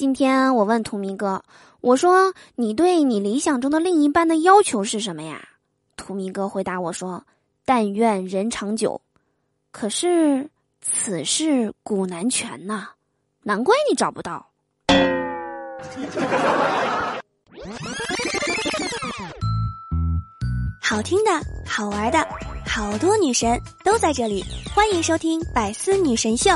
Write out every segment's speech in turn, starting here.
今天我问图明哥，我说你对你理想中的另一半的要求是什么呀？图明哥回答我说：“但愿人长久。”可是此事古难全呐，难怪你找不到。好听的，好玩的，好多女神都在这里，欢迎收听《百思女神秀》。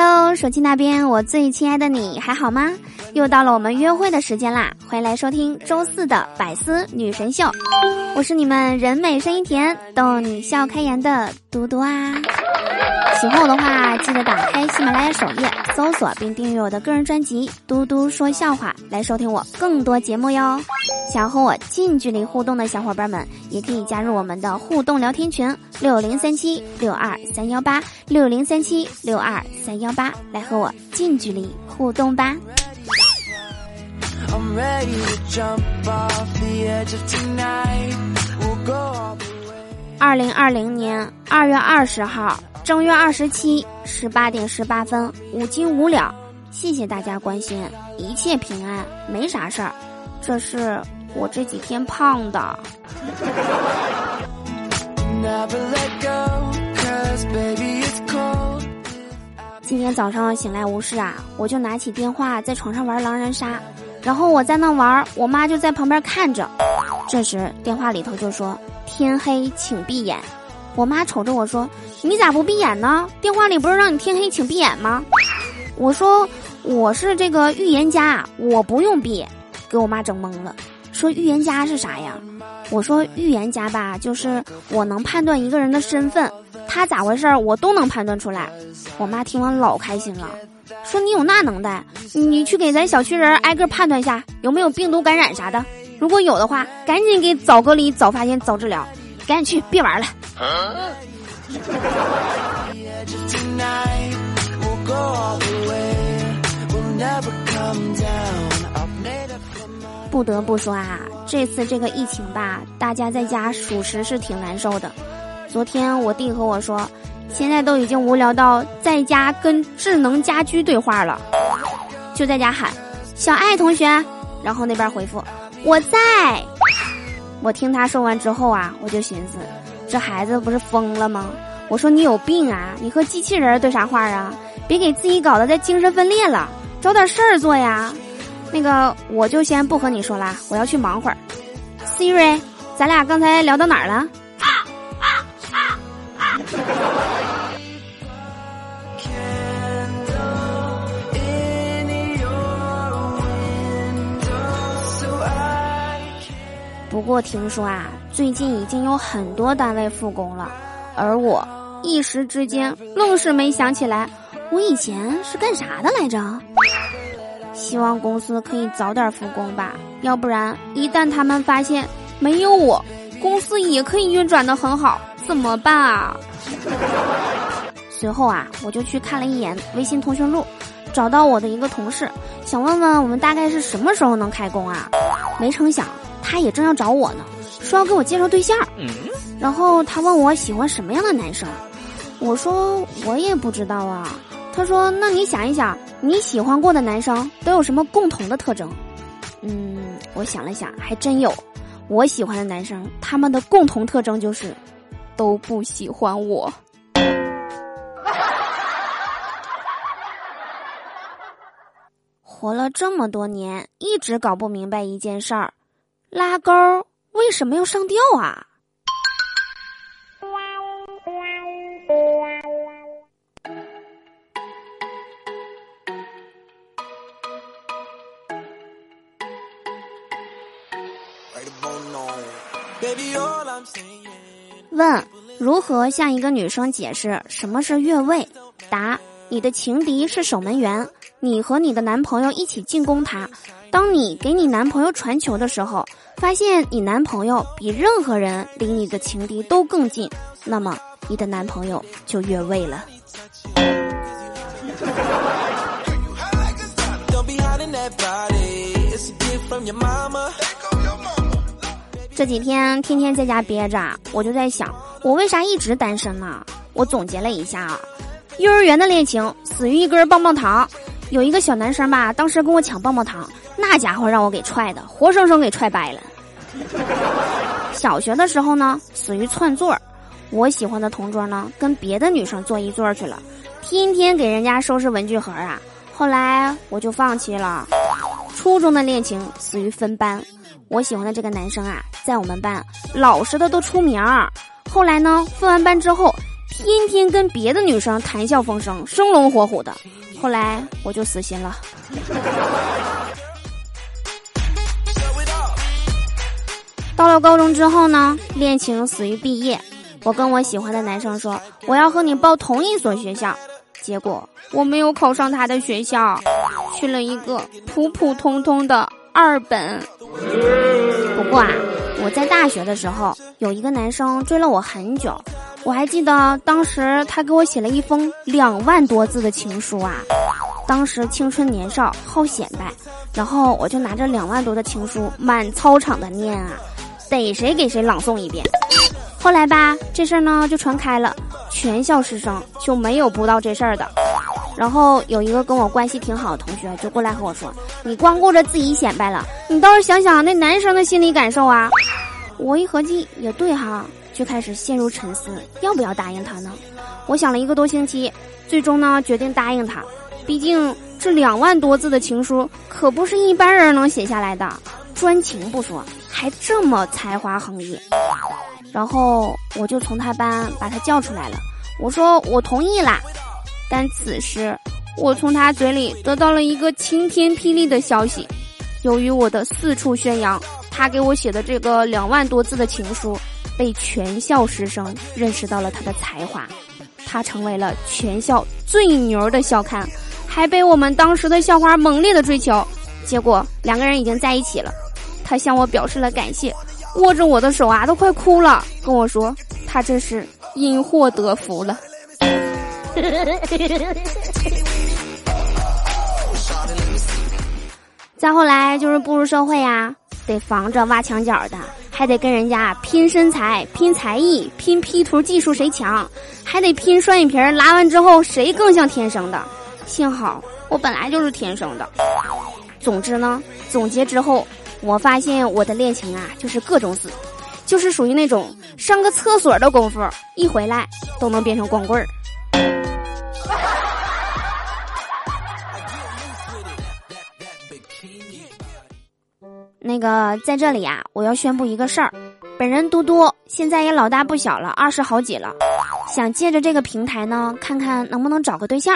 Hello，手机那边，我最亲爱的你还好吗？又到了我们约会的时间啦！回来收听周四的百思女神秀，我是你们人美声音甜、逗你笑开颜的嘟嘟啊！喜欢我的话，记得打开喜马拉雅首页，搜索并订阅我的个人专辑《嘟嘟说笑话》，来收听我更多节目哟。想和我近距离互动的小伙伴们，也可以加入我们的互动聊天群六零三七六二三幺八六零三七六二三幺八，来和我近距离互动吧。二零二零年二月二十号正月二十七十八点十八分，五斤五两。谢谢大家关心，一切平安，没啥事儿。这是我这几天胖的。今天早上醒来无事啊，我就拿起电话在床上玩狼人杀。然后我在那玩，我妈就在旁边看着。这时电话里头就说：“天黑请闭眼。”我妈瞅着我说：“你咋不闭眼呢？电话里不是让你天黑请闭眼吗？”我说：“我是这个预言家，我不用闭。”给我妈整懵了，说：“预言家是啥呀？”我说：“预言家吧，就是我能判断一个人的身份，他咋回事儿我都能判断出来。”我妈听完老开心了。说你有那能耐，你去给咱小区人挨个判断一下有没有病毒感染啥的。如果有的话，赶紧给早隔离、早发现、早治疗，赶紧去，别玩了。不得不说啊，这次这个疫情吧，大家在家属实是挺难受的。昨天我弟和我说。现在都已经无聊到在家跟智能家居对话了，就在家喊“小爱同学”，然后那边回复“我在”。我听他说完之后啊，我就寻思，这孩子不是疯了吗？我说你有病啊！你和机器人对啥话啊？别给自己搞得再精神分裂了，找点事儿做呀。那个，我就先不和你说了，我要去忙会儿。Siri，咱俩刚才聊到哪儿了？不过听说啊，最近已经有很多单位复工了，而我一时之间愣是没想起来，我以前是干啥的来着？希望公司可以早点复工吧，要不然一旦他们发现没有我，公司也可以运转的很好，怎么办啊？随后啊，我就去看了一眼微信通讯录，找到我的一个同事，想问问我们大概是什么时候能开工啊？没成想。他也正要找我呢，说要给我介绍对象，然后他问我喜欢什么样的男生，我说我也不知道啊。他说那你想一想，你喜欢过的男生都有什么共同的特征？嗯，我想了想，还真有。我喜欢的男生，他们的共同特征就是都不喜欢我。活了这么多年，一直搞不明白一件事儿。拉钩为什么要上吊啊？问：如何向一个女生解释什么是越位？答：你的情敌是守门员，你和你的男朋友一起进攻他。当你给你男朋友传球的时候，发现你男朋友比任何人离你的情敌都更近，那么你的男朋友就越位了。这几天天天在家憋着，我就在想，我为啥一直单身呢？我总结了一下啊，幼儿园的恋情死于一根棒棒糖。有一个小男生吧，当时跟我抢棒棒糖，那家伙让我给踹的，活生生给踹掰了。小学的时候呢，死于窜座儿。我喜欢的同桌呢，跟别的女生坐一座去了，天天给人家收拾文具盒啊。后来我就放弃了。初中的恋情死于分班。我喜欢的这个男生啊，在我们班老实的都出名儿。后来呢，分完班之后，天天跟别的女生谈笑风生，生龙活虎的。后来我就死心了。到了高中之后呢，恋情死于毕业。我跟我喜欢的男生说，我要和你报同一所学校。结果我没有考上他的学校，去了一个普普通通的二本。不过啊，我在大学的时候有一个男生追了我很久，我还记得当时他给我写了一封两万多字的情书啊。当时青春年少好显摆，然后我就拿着两万多的情书满操场的念啊，逮谁给谁朗诵一遍。后来吧，这事儿呢就传开了，全校师生就没有不知道这事儿的。然后有一个跟我关系挺好的同学就过来和我说：“你光顾着自己显摆了，你倒是想想那男生的心理感受啊！”我一合计也对哈，就开始陷入沉思，要不要答应他呢？我想了一个多星期，最终呢决定答应他。毕竟这两万多字的情书可不是一般人能写下来的，专情不说，还这么才华横溢。然后我就从他班把他叫出来了，我说我同意啦。但此时，我从他嘴里得到了一个晴天霹雳的消息：由于我的四处宣扬，他给我写的这个两万多字的情书，被全校师生认识到了他的才华，他成为了全校最牛的校刊，还被我们当时的校花猛烈的追求。结果两个人已经在一起了，他向我表示了感谢，握着我的手啊，都快哭了，跟我说他这是因祸得福了。再后来就是步入社会呀，得防着挖墙脚的，还得跟人家拼身材、拼才艺、拼 P 图技术谁强，还得拼双眼皮拉完之后谁更像天生的。幸好我本来就是天生的。总之呢，总结之后，我发现我的恋情啊，就是各种死，就是属于那种上个厕所的功夫，一回来都能变成光棍儿。那个在这里呀，我要宣布一个事儿，本人嘟嘟现在也老大不小了，二十好几了，想借着这个平台呢，看看能不能找个对象。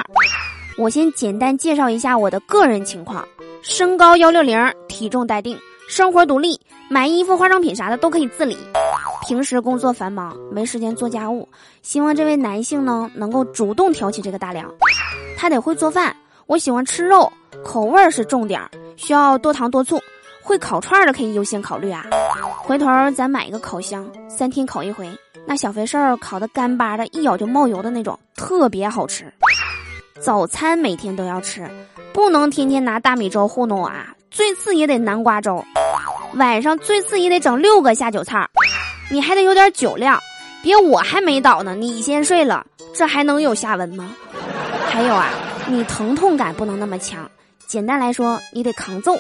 我先简单介绍一下我的个人情况：身高幺六零，体重待定，生活独立，买衣服、化妆品啥的都可以自理。平时工作繁忙，没时间做家务，希望这位男性呢能够主动挑起这个大梁。他得会做饭，我喜欢吃肉，口味是重点，需要多糖多醋。会烤串的可以优先考虑啊！回头咱买一个烤箱，三天烤一回，那小肥瘦烤的干巴的，一咬就冒油的那种，特别好吃。早餐每天都要吃，不能天天拿大米粥糊弄我啊！最次也得南瓜粥。晚上最次也得整六个下酒菜，你还得有点酒量，别我还没倒呢，你先睡了，这还能有下文吗？还有啊，你疼痛感不能那么强。简单来说，你得扛揍，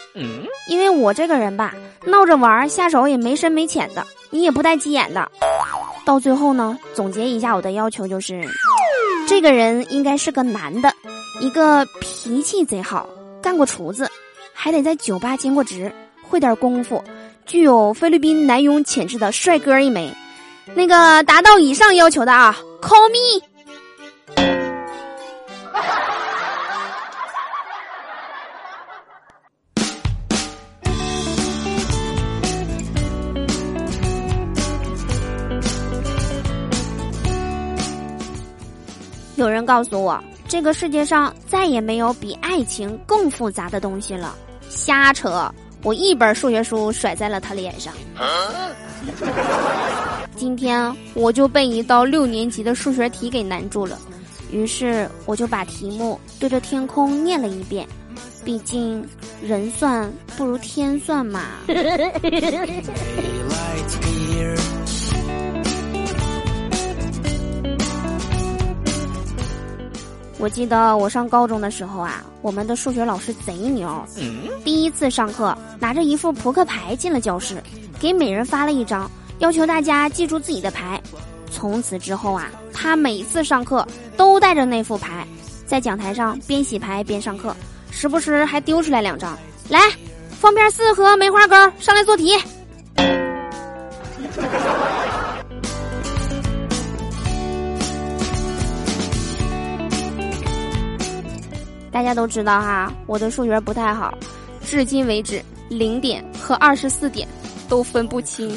因为我这个人吧，闹着玩下手也没深没浅的，你也不带急眼的。到最后呢，总结一下我的要求就是，这个人应该是个男的，一个脾气贼好，干过厨子，还得在酒吧兼过职，会点功夫，具有菲律宾男佣潜质的帅哥一枚。那个达到以上要求的啊，call me。有人告诉我，这个世界上再也没有比爱情更复杂的东西了。瞎扯！我一本数学书甩在了他脸上。今天我就被一道六年级的数学题给难住了，于是我就把题目对着天空念了一遍：毕竟人算不如天算嘛。我记得我上高中的时候啊，我们的数学老师贼牛。第一次上课，拿着一副扑克牌进了教室，给每人发了一张，要求大家记住自己的牌。从此之后啊，他每次上课都带着那副牌，在讲台上边洗牌边上课，时不时还丢出来两张。来，方片四和梅花糕上来做题。大家都知道哈，我的数学不太好，至今为止零点和二十四点都分不清。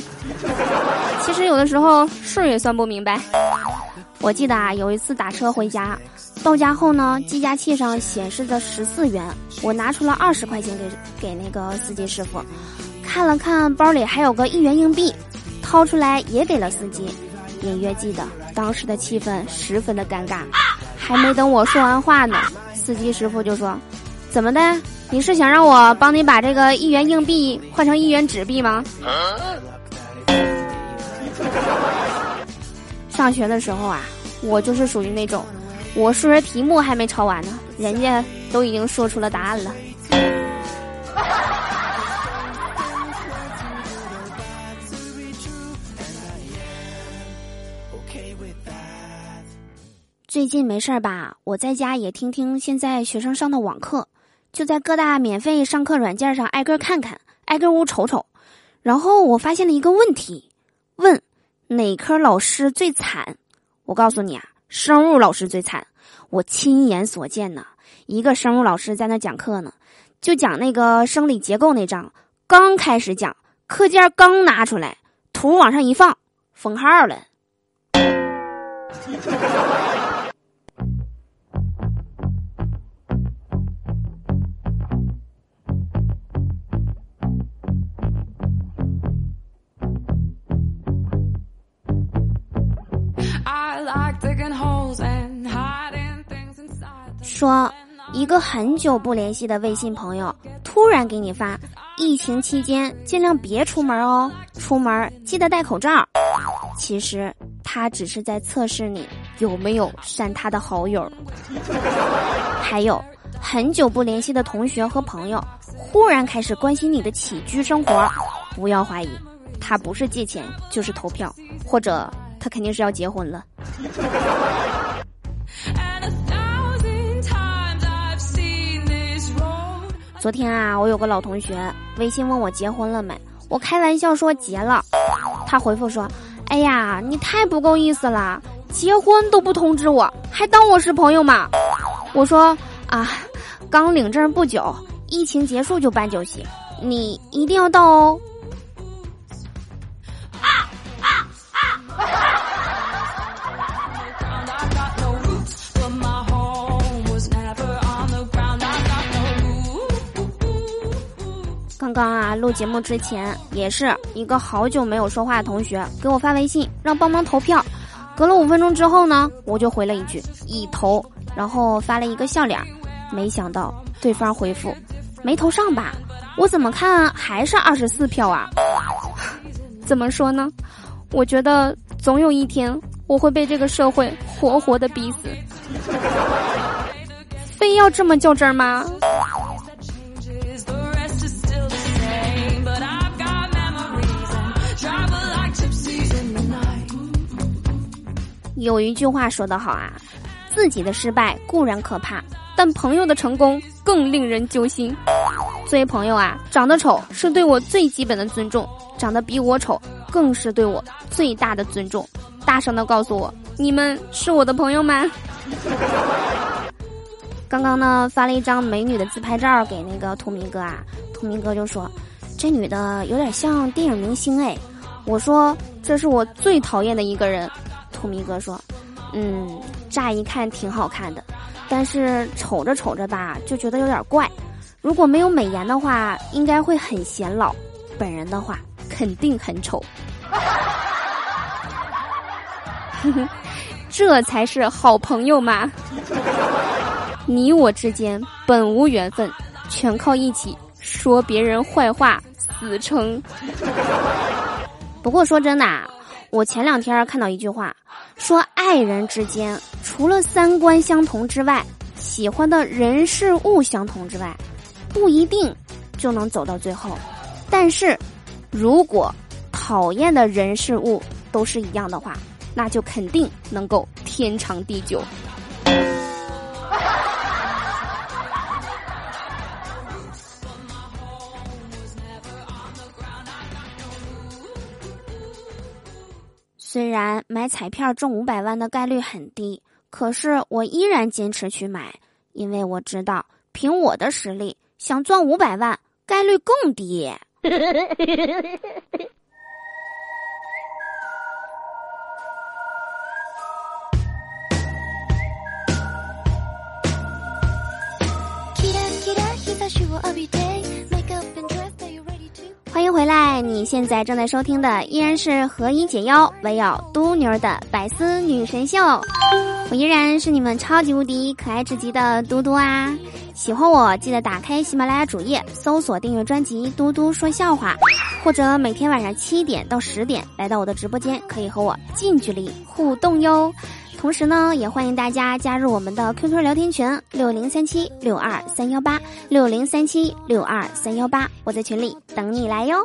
其实有的时候数也算不明白。我记得啊，有一次打车回家，到家后呢，计价器上显示着十四元，我拿出了二十块钱给给那个司机师傅，看了看包里还有个一元硬币，掏出来也给了司机。隐约记得当时的气氛十分的尴尬，还没等我说完话呢。司机师傅就说：“怎么的？你是想让我帮你把这个一元硬币换成一元纸币吗？”上学的时候啊，我就是属于那种，我数学题目还没抄完呢，人家都已经说出了答案了。最近没事儿吧？我在家也听听现在学生上的网课，就在各大免费上课软件上挨个看看，挨个屋瞅瞅。然后我发现了一个问题：问哪科老师最惨？我告诉你啊，生物老师最惨。我亲眼所见呢，一个生物老师在那讲课呢，就讲那个生理结构那章，刚开始讲，课件刚拿出来，图往上一放，封号了。说，一个很久不联系的微信朋友突然给你发，疫情期间尽量别出门哦，出门记得戴口罩。其实他只是在测试你有没有删他的好友。还有，很久不联系的同学和朋友忽然开始关心你的起居生活，不要怀疑，他不是借钱就是投票，或者他肯定是要结婚了。昨天啊，我有个老同学微信问我结婚了没，我开玩笑说结了，他回复说：“哎呀，你太不够意思了，结婚都不通知我，还当我是朋友吗？”我说：“啊，刚领证不久，疫情结束就办酒席，你一定要到哦。”刚啊，录节目之前也是一个好久没有说话的同学给我发微信，让帮忙投票。隔了五分钟之后呢，我就回了一句“已投”，然后发了一个笑脸。没想到对方回复：“没投上吧？我怎么看还是二十四票啊？”怎么说呢？我觉得总有一天我会被这个社会活活的逼死。非要这么较真儿吗？有一句话说得好啊，自己的失败固然可怕，但朋友的成功更令人揪心。作为朋友啊，长得丑是对我最基本的尊重，长得比我丑更是对我最大的尊重。大声的告诉我，你们是我的朋友吗？刚刚呢，发了一张美女的自拍照给那个图明哥啊，图明哥就说，这女的有点像电影明星哎。我说，这是我最讨厌的一个人。图迷哥说：“嗯，乍一看挺好看的，但是瞅着瞅着吧，就觉得有点怪。如果没有美颜的话，应该会很显老；本人的话，肯定很丑。这才是好朋友嘛！你我之间本无缘分，全靠一起说别人坏话死撑。不过说真的，啊，我前两天看到一句话，说爱人之间除了三观相同之外，喜欢的人事物相同之外，不一定就能走到最后。但是，如果讨厌的人事物都是一样的话，那就肯定能够天长地久。虽然买彩票中五百万的概率很低，可是我依然坚持去买，因为我知道凭我的实力，想赚五百万概率更低。欢迎回来！你现在正在收听的依然是何以解忧，唯有嘟妞的百思女神秀。我依然是你们超级无敌可爱至极的嘟嘟啊！喜欢我记得打开喜马拉雅主页，搜索订阅专辑“嘟嘟说笑话”，或者每天晚上七点到十点来到我的直播间，可以和我近距离互动哟。同时呢，也欢迎大家加入我们的 QQ 聊天群六零三七六二三幺八六零三七六二三幺八，我在群里等你来哟。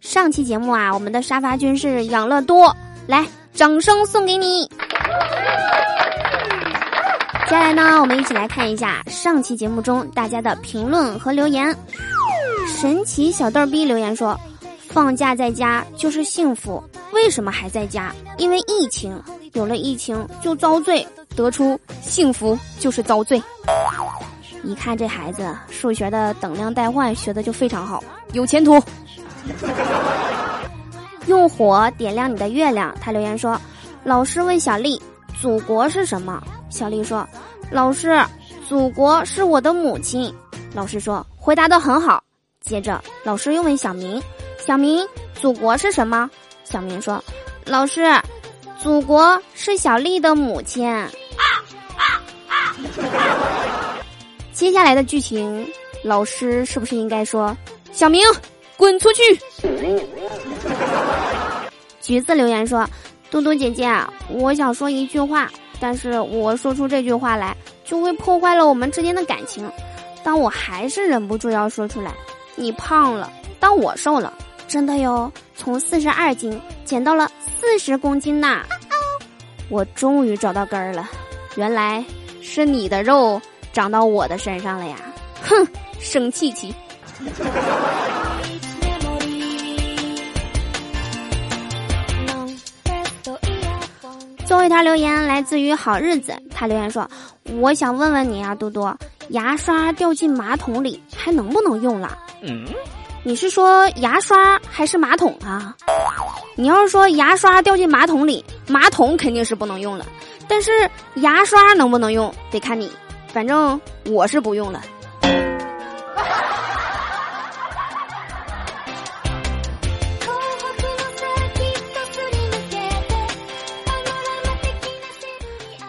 上期节目啊，我们的沙发君是养乐多，来，掌声送给你。接下来呢，我们一起来看一下上期节目中大家的评论和留言。神奇小豆逼留言说：“放假在家就是幸福，为什么还在家？因为疫情。”有了疫情就遭罪，得出幸福就是遭罪。一看这孩子数学的等量代换学的就非常好，有前途。用火点亮你的月亮。他留言说：“老师问小丽，祖国是什么？”小丽说：“老师，祖国是我的母亲。”老师说：“回答的很好。”接着老师又问小明：“小明，祖国是什么？”小明说：“老师。”祖国是小丽的母亲。啊啊啊接下来的剧情，老师是不是应该说：“小明，滚出去！”橘子留言说：“嘟嘟姐姐，我想说一句话，但是我说出这句话来，就会破坏了我们之间的感情。但我还是忍不住要说出来。你胖了，但我瘦了，真的哟，从四十二斤减到了。四十公斤呐！我终于找到根儿了，原来是你的肉长到我的身上了呀！哼，生气气。最后一条留言来自于好日子，他留言说：“我想问问你啊，多多，牙刷掉进马桶里还能不能用了？”嗯。你是说牙刷还是马桶啊？你要是说牙刷掉进马桶里，马桶肯定是不能用了。但是牙刷能不能用，得看你。反正我是不用了。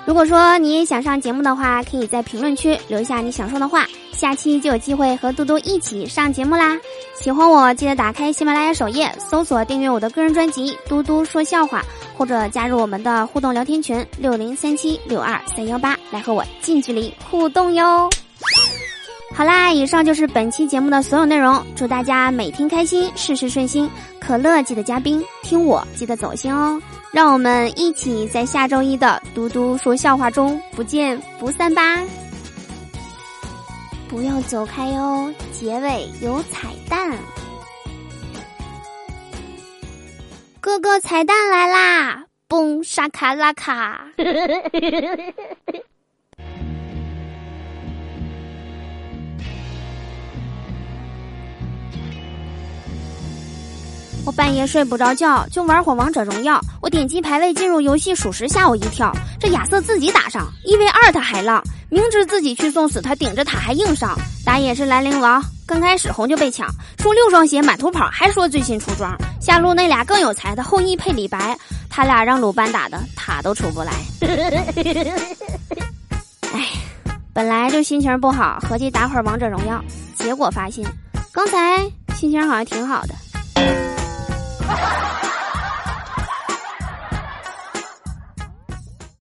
如果说你也想上节目的话，可以在评论区留下你想说的话。下期就有机会和嘟嘟一起上节目啦！喜欢我记得打开喜马拉雅首页，搜索订阅我的个人专辑《嘟嘟说笑话》，或者加入我们的互动聊天群六零三七六二三幺八，来和我近距离互动哟。好啦，以上就是本期节目的所有内容。祝大家每天开心，事事顺心。可乐记得加冰，听我记得走心哦。让我们一起在下周一的嘟嘟说笑话中不见不散吧。不要走开哟，结尾有彩蛋。哥哥，彩蛋来啦！嘣，沙卡拉卡。我半夜睡不着觉，就玩会王者荣耀。我点击排位进入游戏，属实吓我一跳。这亚瑟自己打上一 v 二，他还浪，明知自己去送死，他顶着塔还硬上。打野是兰陵王，刚开始红就被抢，出六双鞋满图跑，还说最新出装。下路那俩更有才，的后羿配李白，他俩让鲁班打的塔都出不来。哎，本来就心情不好，合计打会儿王者荣耀，结果发现刚才心情好像挺好的。